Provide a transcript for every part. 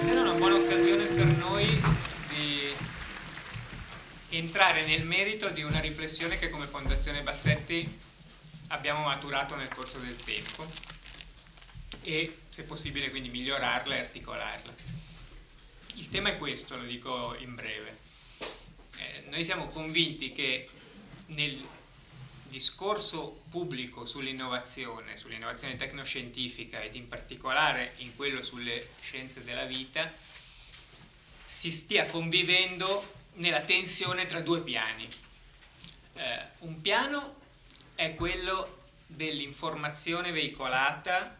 stasera è una buona occasione per noi di entrare nel merito di una riflessione che come Fondazione Bassetti abbiamo maturato nel corso del tempo e se possibile quindi migliorarla e articolarla. Il tema è questo, lo dico in breve. Eh, noi siamo convinti che nel discorso pubblico sull'innovazione, sull'innovazione tecnoscientifica ed in particolare in quello sulle scienze della vita, si stia convivendo nella tensione tra due piani. Eh, un piano è quello dell'informazione veicolata,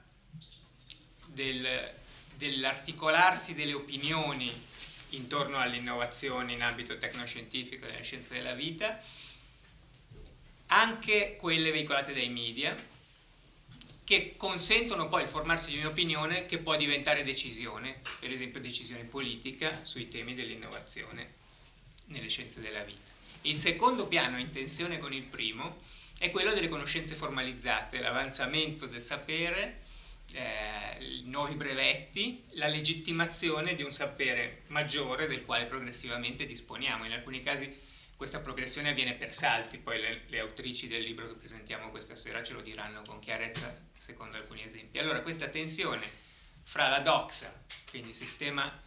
del, dell'articolarsi delle opinioni intorno all'innovazione in ambito tecnoscientifico e delle scienze della vita, anche quelle veicolate dai media, che consentono poi il formarsi di un'opinione che può diventare decisione, per esempio decisione politica sui temi dell'innovazione nelle scienze della vita. Il secondo piano in tensione con il primo è quello delle conoscenze formalizzate, l'avanzamento del sapere, eh, nuovi brevetti, la legittimazione di un sapere maggiore del quale progressivamente disponiamo. In alcuni casi questa progressione avviene per salti, poi le, le, autrici del libro che presentiamo questa sera ce lo diranno con chiarezza secondo alcuni esempi. Allora questa tensione fra la doxa, quindi il sistema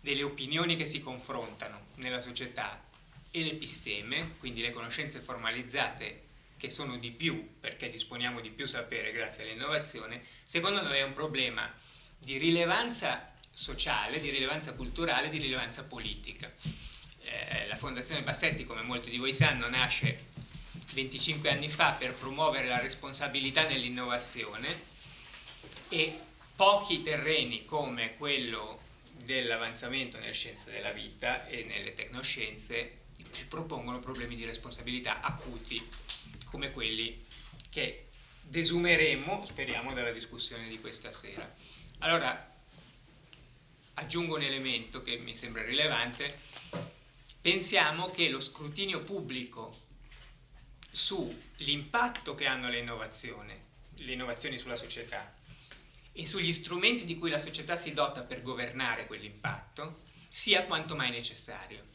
delle opinioni che si confrontano nella società, e l'episteme, quindi le conoscenze formalizzate che sono di più perché disponiamo di più sapere grazie all'innovazione, secondo noi è un problema di rilevanza sociale, di rilevanza culturale, di rilevanza politica eh, la Fondazione Bassetti, come molti di voi sanno, nasce 25 anni fa per promuovere la responsabilità nell'innovazione e pochi terreni come quello dell'avanzamento nelle scienze della vita e nelle tecnoscienze ci propongono problemi di responsabilità acuti come quelli che desumeremo, speriamo, dalla discussione di questa sera. Allora, aggiungo un elemento che mi sembra rilevante, pensiamo che lo scrutinio pubblico sull'impatto che hanno le innovazioni, le innovazioni sulla società e sugli strumenti di cui la società si dota per governare quell'impatto sia quanto mai necessario.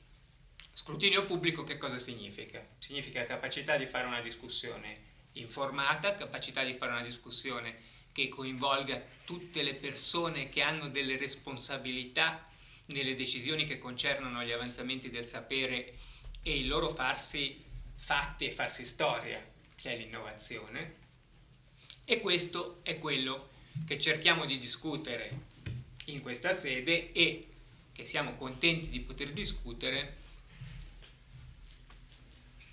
Scrutinio pubblico che cosa significa? Significa capacità di fare una discussione informata, capacità di fare una discussione che coinvolga tutte le persone che hanno delle responsabilità nelle decisioni che concernono gli avanzamenti del sapere e il loro farsi fatti e farsi storia, che è l'innovazione. E questo è quello che cerchiamo di discutere in questa sede e che siamo contenti di poter discutere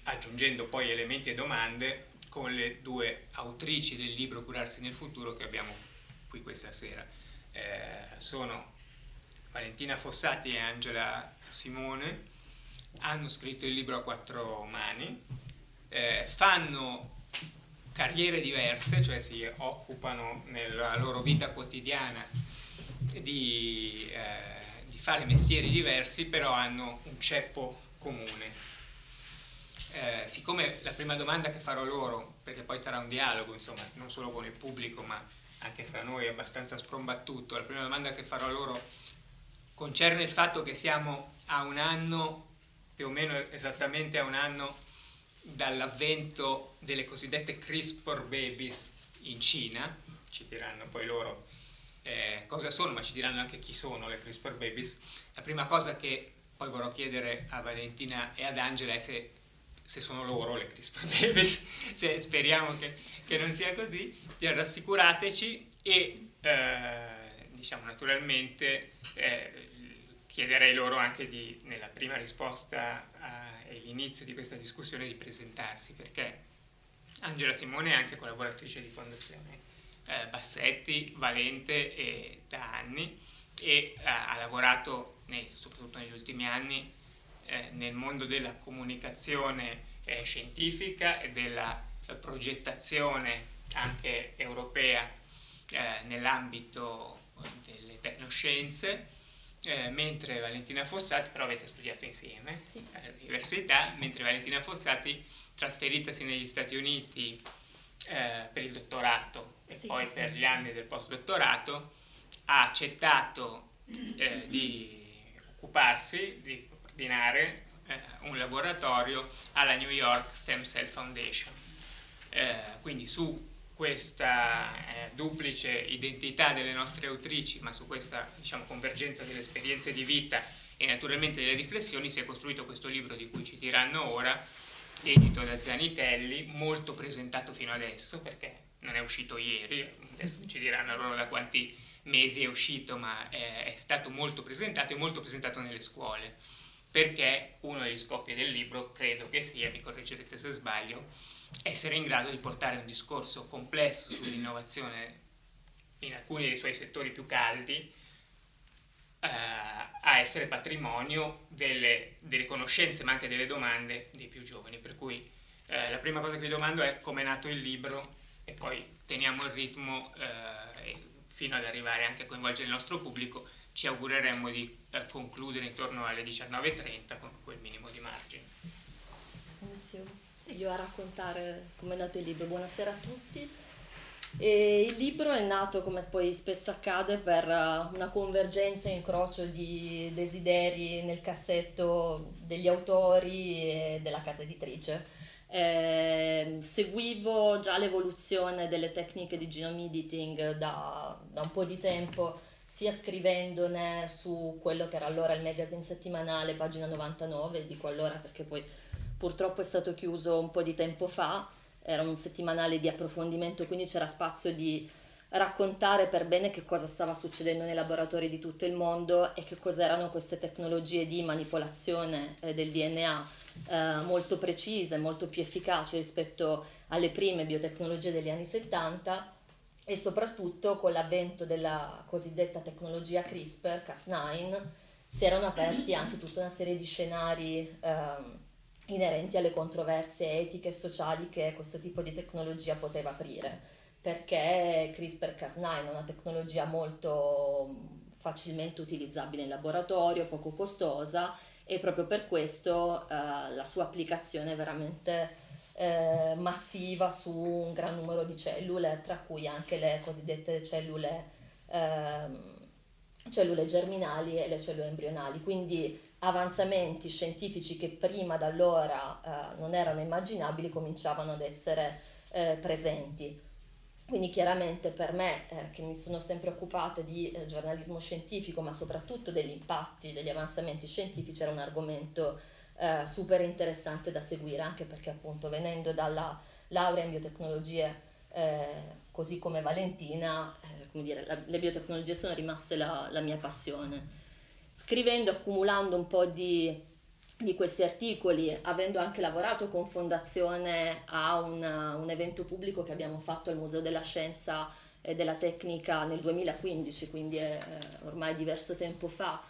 aggiungendo poi elementi e domande con le due autrici del libro Curarsi nel futuro che abbiamo qui questa sera. Eh, sono Valentina Fossati e Angela Simone hanno scritto il libro a quattro mani, eh, fanno carriere diverse, cioè si occupano nella loro vita quotidiana di, eh, di fare mestieri diversi, però hanno un ceppo comune. Eh, siccome la prima domanda che farò loro, perché poi sarà un dialogo, insomma, non solo con il pubblico, ma anche fra noi è abbastanza sprombattuto, la prima domanda che farò loro concerne il fatto che siamo a un anno, più o meno esattamente a un anno, dall'avvento delle cosiddette CRISPR babies in Cina, ci diranno poi loro eh, cosa sono, ma ci diranno anche chi sono le CRISPR babies. La prima cosa che poi vorrò chiedere a Valentina e ad Angela è se, se sono loro le CRISPR babies, se speriamo che, che, non sia così, rassicurateci e eh, diciamo naturalmente eh, chiederei loro anche di, nella prima risposta all'inizio di questa discussione di presentarsi, perché Angela Simone è anche collaboratrice di Fondazione eh, Bassetti, Valente e, da anni e eh, ha lavorato nei, soprattutto negli ultimi anni eh, nel mondo della comunicazione eh, scientifica e della progettazione anche europea eh, nell'ambito delle tecnoscienze eh, mentre Valentina Fossati, però avete studiato insieme sì. all'università, mentre Valentina Fossati, trasferitasi negli Stati Uniti eh, per il dottorato e sì. poi per gli anni del postdottorato, ha accettato eh, di occuparsi, di coordinare eh, un laboratorio alla New York Stem Cell Foundation. Eh, quindi su questa eh, duplice identità delle nostre autrici, ma su questa diciamo, convergenza delle esperienze di vita e naturalmente delle riflessioni si è costruito questo libro di cui ci diranno ora, edito da Zanitelli, molto presentato fino adesso perché non è uscito ieri, adesso ci diranno loro da quanti mesi è uscito, ma è, è stato molto presentato e molto presentato nelle scuole, perché uno degli scopi del libro credo che sia, mi correggerete se sbaglio, essere in grado di portare un discorso complesso sull'innovazione in alcuni dei suoi settori più caldi eh, a essere patrimonio delle, delle, conoscenze ma anche delle domande dei più giovani. Per cui eh, la prima cosa che vi domando è come è nato il libro e poi teniamo il ritmo eh, fino ad arrivare anche a coinvolgere il nostro pubblico. Ci augureremmo di eh, concludere intorno alle 19.30 con quel minimo di margine. Inizio io a raccontare come è nato il libro. Buonasera a tutti. E il libro è nato, come poi spesso accade, per uh, una convergenza e incrocio di desideri nel cassetto degli autori e della casa editrice. Eh, seguivo già l'evoluzione delle tecniche di genome editing da, da un po' di tempo, sia scrivendone su quello che era allora il magazine settimanale, pagina 99, dico allora perché poi purtroppo è stato chiuso un po' di tempo fa, era un settimanale di approfondimento, quindi c'era spazio di raccontare per bene che cosa stava succedendo nei laboratori di tutto il mondo e che cos'erano queste tecnologie di manipolazione eh, del DNA eh, molto precise, molto più efficaci rispetto alle prime biotecnologie degli anni 70 e soprattutto con l'avvento della cosiddetta tecnologia CRISPR, Cas9, si erano aperti anche tutta una serie di scenari eh, inerenti alle controversie etiche e sociali che questo tipo di tecnologia poteva aprire, perché CRISPR-Cas9 è una tecnologia molto facilmente utilizzabile in laboratorio, poco costosa e proprio per questo eh, la sua applicazione è veramente eh, massiva su un gran numero di cellule, tra cui anche le cosiddette cellule, eh, cellule germinali e le cellule embrionali. Quindi avanzamenti scientifici che prima da allora eh, non erano immaginabili cominciavano ad essere eh, presenti. Quindi chiaramente per me, eh, che mi sono sempre occupata di eh, giornalismo scientifico, ma soprattutto degli impatti degli avanzamenti scientifici, era un argomento eh, super interessante da seguire, anche perché appunto venendo dalla laurea in biotecnologie, eh, così come Valentina, come dire, la, le biotecnologie sono rimaste la, la mia passione scrivendo, accumulando un po' di, di questi articoli, avendo anche lavorato con Fondazione a una, un evento pubblico che abbiamo fatto al Museo della Scienza e della Tecnica nel 2015, quindi è, è ormai diverso tempo fa,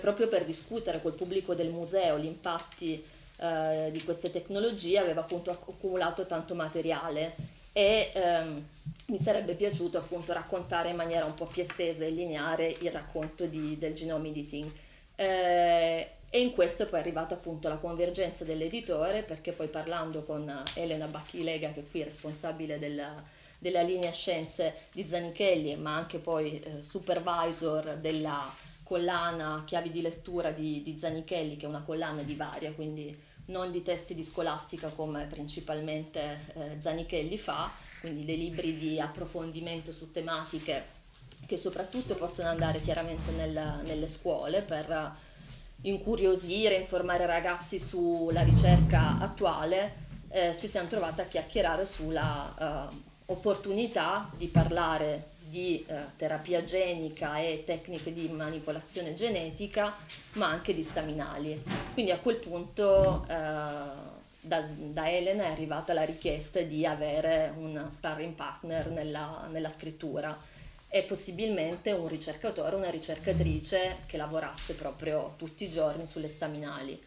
proprio per discutere col pubblico del museo gli impatti eh, di queste tecnologie, aveva appunto accumulato tanto materiale e ehm, mi sarebbe piaciuto appunto raccontare in maniera un po' più estesa e lineare il racconto di, del genome editing. Eh, e in questo è poi arrivata appunto la convergenza dell'editore perché poi parlando con Elena Bacchilega che è qui responsabile della, della linea scienze di Zanichelli ma anche poi eh, supervisor della collana chiavi di lettura di, di Zanichelli che è una collana di varia quindi non di testi di scolastica come principalmente eh, Zanichelli fa quindi dei libri di approfondimento su tematiche che soprattutto possono andare chiaramente nel, nelle scuole per incuriosire, informare i ragazzi sulla ricerca attuale, eh, ci siamo trovati a chiacchierare sulla uh, opportunità di parlare di uh, terapia genica e tecniche di manipolazione genetica, ma anche di staminali. Quindi a quel punto uh, da, da, Elena è arrivata la richiesta di avere un sparring partner nella, nella scrittura e possibilmente un ricercatore, una ricercatrice che lavorasse proprio tutti i giorni sulle staminali.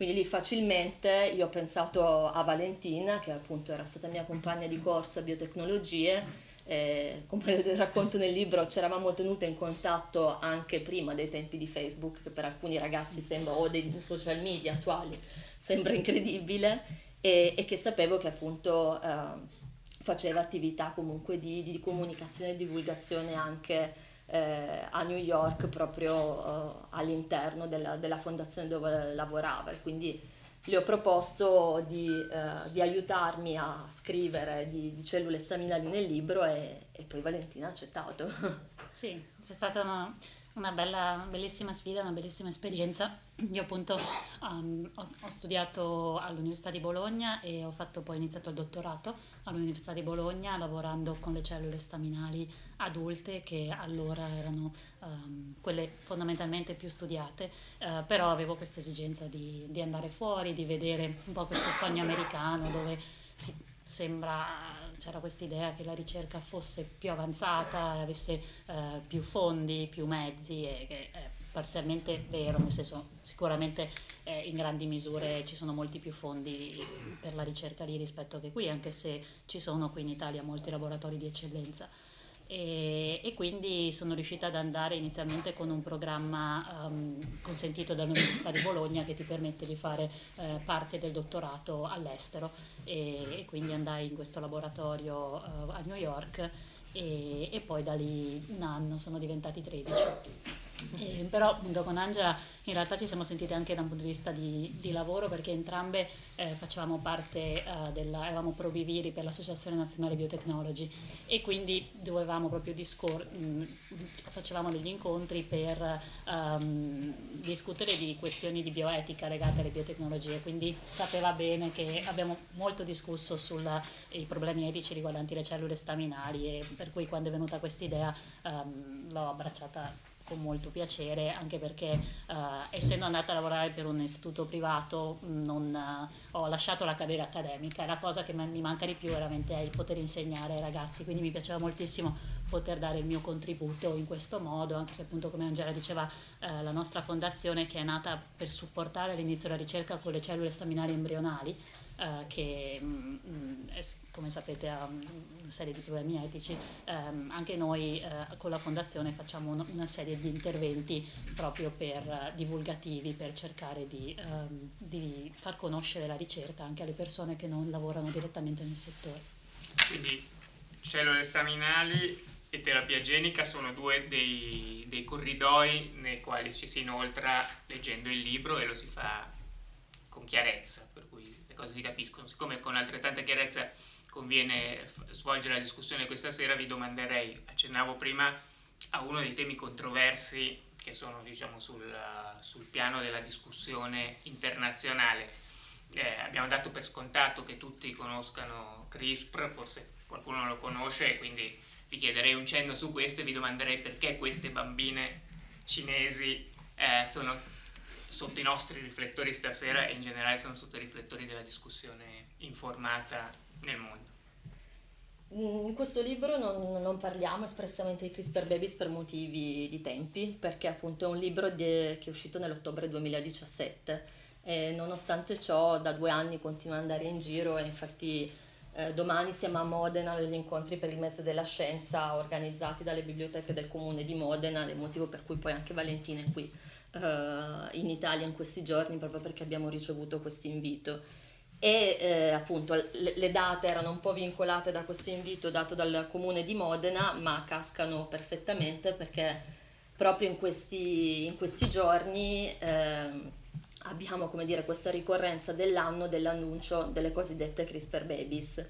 Quindi lì facilmente io ho pensato a Valentina, che appunto era stata mia compagna di corso a biotecnologie, eh, come racconto nel libro, ci eravamo tenute in contatto anche prima dei tempi di Facebook, che per alcuni ragazzi sembra, o dei social media attuali, sembra incredibile e, e che sapevo che appunto eh, faceva attività comunque di, di, comunicazione e divulgazione anche eh, a New York proprio eh, all'interno della, della, fondazione dove lavorava. E quindi gli ho proposto di, eh, di aiutarmi a scrivere di, di, cellule staminali nel libro e, e poi Valentina ha accettato. Sì, c'è stata una una bella, bellissima sfida, una bellissima esperienza. Io appunto um, ho, ho, studiato all'Università di Bologna e ho fatto poi iniziato il dottorato all'Università di Bologna lavorando con le cellule staminali adulte che allora erano um, quelle fondamentalmente più studiate, uh, però avevo questa esigenza di, di andare fuori, di vedere un po' questo sogno americano dove si sembra c'era questa idea che la ricerca fosse più avanzata, avesse eh, più fondi, più mezzi e che è parzialmente vero, nel senso sicuramente eh, in grandi misure ci sono molti più fondi per la ricerca lì rispetto che qui, anche se ci sono qui in Italia molti laboratori di eccellenza e, e, quindi sono riuscita ad andare inizialmente con un programma um, consentito dall'Università di Bologna che ti permette di fare eh, parte del dottorato all'estero e, e, quindi andai in questo laboratorio uh, a New York e, e poi da lì un anno sono diventati 13. Eh, però appunto con Angela in realtà ci siamo sentite anche da un punto di vista di, di lavoro perché entrambe eh, facevamo parte eh, della, eravamo proviviri per l'Associazione Nazionale Biotechnology e quindi dovevamo proprio discor- mh, facevamo degli incontri per um, discutere di questioni di bioetica legate alle biotecnologie, quindi sapeva bene che abbiamo molto discusso sui problemi etici riguardanti le cellule staminali e per cui quando è venuta questa idea um, l'ho abbracciata con molto piacere, anche perché uh, essendo andata a lavorare per un istituto privato non, uh, ho lasciato la carriera accademica. La cosa che mi manca di più veramente è il poter insegnare ai ragazzi, quindi mi piaceva moltissimo poter dare il mio contributo in questo modo, anche se appunto come Angela diceva uh, la nostra fondazione che è nata per supportare l'inizio della ricerca con le cellule staminali embrionali, eh, che mh, mm, è, come sapete ha una serie di problemi etici, ehm, anche noi eh, con la fondazione facciamo una, una serie di interventi proprio per divulgativi, per cercare di, um, di far conoscere la ricerca anche alle persone che non lavorano direttamente nel settore. Quindi cellule staminali e terapia genica sono due dei, dei, corridoi nei quali ci si inoltra leggendo il libro e lo si fa con chiarezza, per cui cose si capiscono. Siccome con altrettanta chiarezza conviene f- svolgere la discussione questa sera, vi domanderei, accennavo prima a uno dei temi controversi che sono diciamo, sul, sul piano della discussione internazionale. Eh, abbiamo dato per scontato che tutti conoscano CRISPR, forse qualcuno lo conosce, quindi vi chiederei un cenno su questo e vi domanderei perché queste bambine cinesi eh, sono sotto i nostri riflettori stasera e in generale sono sotto i riflettori della discussione informata nel mondo. Mm, in questo libro non, non, parliamo espressamente di CRISPR Babies per motivi di tempi, perché appunto è un libro di, che è uscito nell'ottobre 2017 e nonostante ciò da due anni continua ad andare in giro e infatti eh, domani siamo a Modena agli incontri per il mese della scienza organizzati dalle biblioteche del comune di Modena, il motivo per cui poi anche Valentina è qui uh, in Italia in questi giorni proprio perché abbiamo ricevuto questo invito. E eh, appunto le, le, date erano un po' vincolate da questo invito dato dal comune di Modena ma cascano perfettamente perché proprio in questi, in questi giorni eh, abbiamo come dire questa ricorrenza dell'anno dell'annuncio delle cosiddette CRISPR Babies.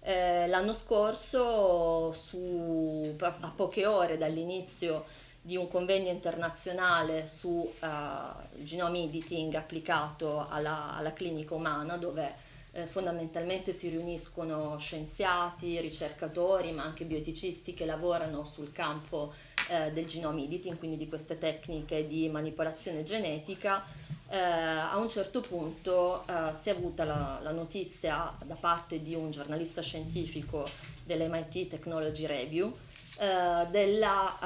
Eh, l'anno scorso su, a poche ore dall'inizio di un convegno internazionale su uh, genome editing applicato alla, alla clinica umana dove eh, fondamentalmente si riuniscono scienziati, ricercatori ma anche bioeticisti che lavorano sul campo eh, del genome editing, quindi di queste tecniche di manipolazione genetica. Eh, a un certo punto eh, si è avuta la, la notizia da parte di un giornalista scientifico dell'MIT Technology Review eh, della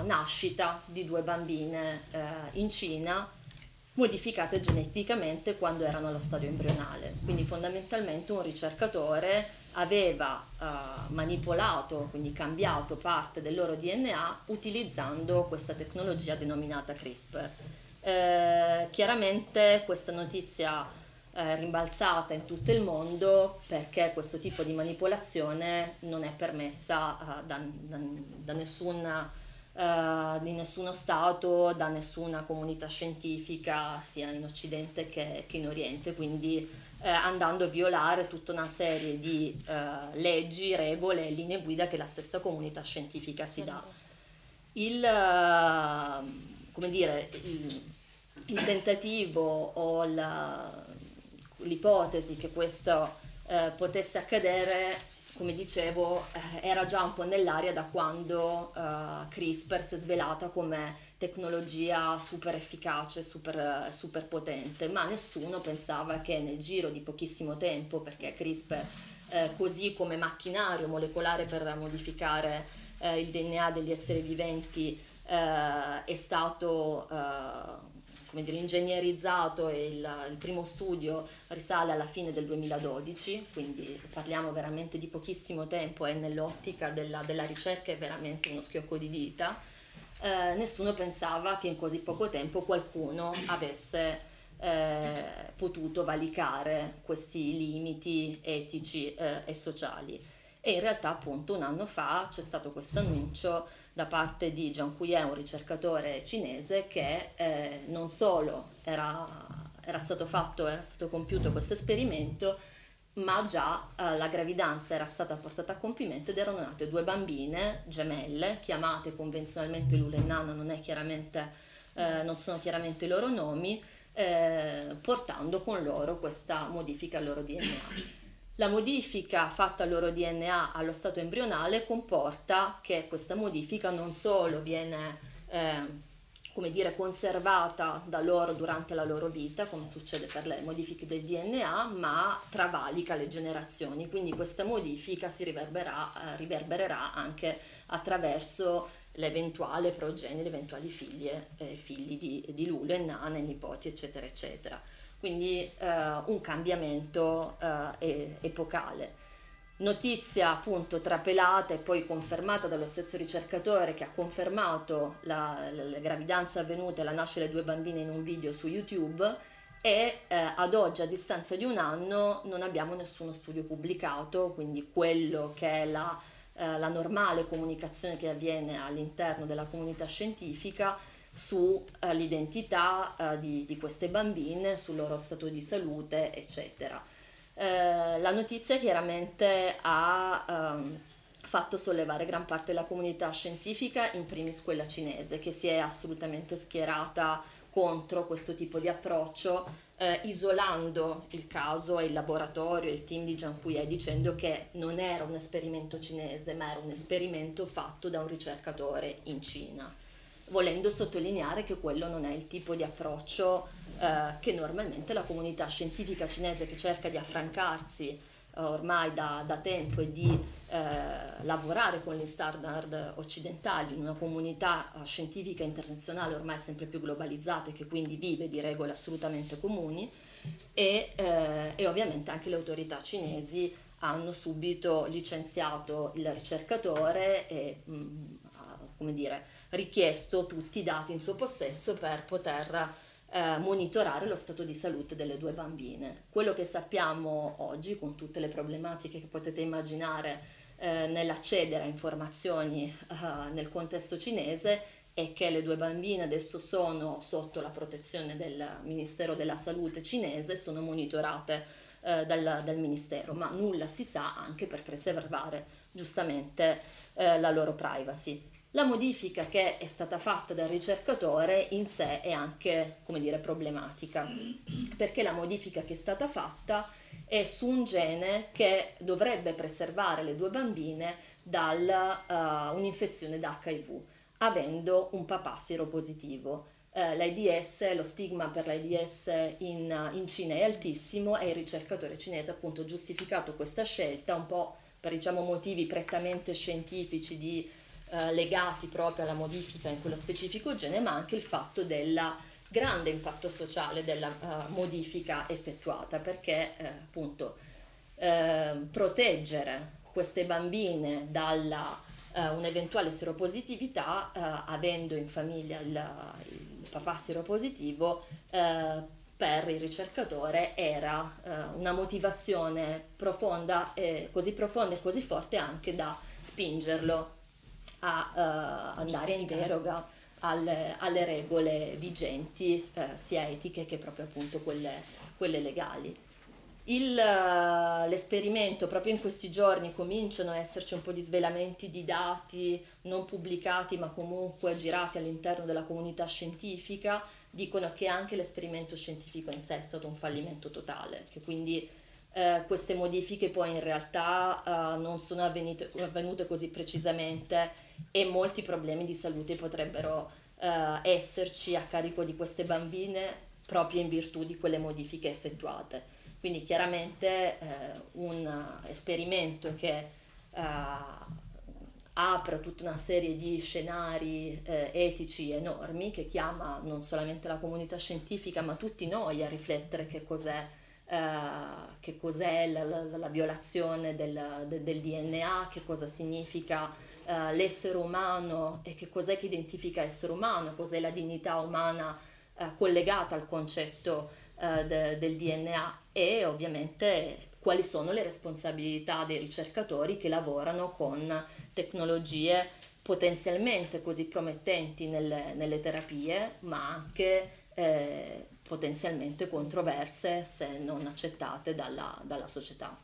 uh, nascita di due bambine uh, in Cina modificate geneticamente quando erano allo stadio embrionale. Quindi fondamentalmente un ricercatore aveva uh, manipolato, quindi cambiato parte del loro DNA utilizzando questa tecnologia denominata CRISPR. Eh, chiaramente questa notizia eh, rimbalzata in tutto il mondo perché questo tipo di manipolazione non è permessa uh, da, da, da, nessuna uh, di nessuno Stato, da nessuna comunità scientifica, sia in Occidente che, che in Oriente, quindi eh, andando a violare tutta una serie di eh, leggi, regole e linee guida che la stessa comunità scientifica si dà. Il, come dire, il, il tentativo o la, l'ipotesi che questo eh, potesse accadere come dicevo, eh, era già un po' nell'aria da quando eh, CRISPR si è svelata come tecnologia super efficace, super, super, potente, ma nessuno pensava che nel giro di pochissimo tempo, perché CRISPR, eh, così come macchinario molecolare per modificare eh, il DNA degli esseri viventi, eh, è stato come dire, ingegnerizzato e il, il, primo studio risale alla fine del 2012, quindi parliamo veramente di pochissimo tempo e nell'ottica della, della ricerca è veramente uno schiocco di dita. Eh, nessuno pensava che in così poco tempo qualcuno avesse eh, potuto valicare questi limiti etici eh, e sociali. E in realtà appunto un anno fa c'è stato questo annuncio da parte di Jiang Kuye, un ricercatore cinese, che eh, non solo era, era, stato fatto, era stato compiuto questo esperimento, ma già eh, la gravidanza era stata portata a compimento ed erano nate due bambine gemelle, chiamate convenzionalmente Lula e Nana, non, eh, non sono chiaramente i loro nomi, eh, portando con loro questa modifica al loro DNA. La modifica fatta al loro DNA allo stato embrionale comporta che questa modifica non solo viene eh, come dire, conservata da loro durante la loro vita, come succede per le modifiche del DNA, ma travalica le generazioni. Quindi questa modifica si riverbererà, eh, riverbererà anche attraverso l'eventuale progenie, le eventuali figlie, eh, figli di, di Lulu e Nane, nipoti, eccetera, eccetera quindi eh, un cambiamento eh, epocale. Notizia appunto trapelata e poi confermata dallo stesso ricercatore che ha confermato la, la, la gravidanza avvenuta e la nascita delle due bambine in un video su YouTube e eh, ad oggi a distanza di un anno non abbiamo nessuno studio pubblicato, quindi quello che è la, eh, la comunicazione che avviene all'interno della comunità scientifica sull'identità uh, uh, di, di, queste bambine, sul loro stato di salute, eccetera. Uh, la notizia chiaramente ha um, fatto sollevare gran parte della comunità scientifica, in primis quella cinese, che si è assolutamente schierata contro questo tipo di approccio, eh, isolando il caso e il laboratorio, il team di Jiang Kuye, dicendo che non era un esperimento cinese, ma era un esperimento fatto da un ricercatore in Cina volendo sottolineare che quello non è il tipo di approccio eh, che normalmente la comunità scientifica cinese che cerca di affrancarsi eh, ormai da, da, tempo e di eh, lavorare con gli standard occidentali in una comunità eh, scientifica internazionale ormai sempre più globalizzata e che quindi vive di regole assolutamente comuni e, eh, e ovviamente anche le autorità cinesi hanno subito licenziato il ricercatore e mh, mm, come dire, richiesto tutti i dati in suo possesso per poter eh, monitorare lo stato di salute delle due bambine. Quello che sappiamo oggi, con tutte le problematiche che potete immaginare eh, nell'accedere a informazioni eh, nel contesto cinese, è che le due bambine adesso sono sotto la protezione del Ministero della Salute cinese, sono monitorate eh, dal, dal, Ministero, ma nulla si sa anche per preservare giustamente eh, la loro privacy. La modifica che è stata fatta dal ricercatore in sé è anche, come dire, problematica, perché la modifica che è stata fatta è su un gene che dovrebbe preservare le due bambine da uh, un'infezione da HIV, avendo un papà seropositivo. Uh, L'AIDS, lo stigma per l'AIDS in, in Cina è altissimo e il ricercatore cinese appunto ha giustificato questa scelta un po' per diciamo, motivi prettamente scientifici di eh, legati proprio alla modifica in quello specifico gene, ma anche il fatto del grande impatto sociale della uh, modifica effettuata, perché uh, appunto proteggere queste bambine dalla un'eventuale seropositività, avendo in famiglia il, il papà seropositivo, per il ricercatore era uh, una motivazione profonda, eh, così profonda e così forte anche da spingerlo a uh, andare in deroga alle, alle regole vigenti, uh, sia etiche che proprio appunto quelle, quelle legali. Il, l'esperimento proprio in questi giorni cominciano a esserci un po' di svelamenti di dati non pubblicati ma comunque girati all'interno della comunità scientifica dicono che anche l'esperimento scientifico in sé è stato un fallimento totale che quindi eh, queste modifiche poi in realtà eh, non sono avvenute, avvenute così precisamente e molti problemi di salute potrebbero eh, esserci a carico di queste bambine proprio in virtù di quelle modifiche effettuate. Quindi chiaramente eh, un esperimento che eh, apre tutta una serie di scenari eh, etici enormi che chiama non solamente la comunità scientifica ma tutti noi a riflettere che cos'è, eh, che cos'è la, la, la, violazione del, de, del, DNA, che cosa significa eh, l'essere umano e che cos'è che identifica l'essere umano, cos'è la dignità umana eh, collegata al concetto eh, de, del DNA e ovviamente quali sono le responsabilità dei ricercatori che lavorano con tecnologie potenzialmente così promettenti nelle, nelle terapie, ma anche eh, potenzialmente controverse se non accettate dalla, dalla società.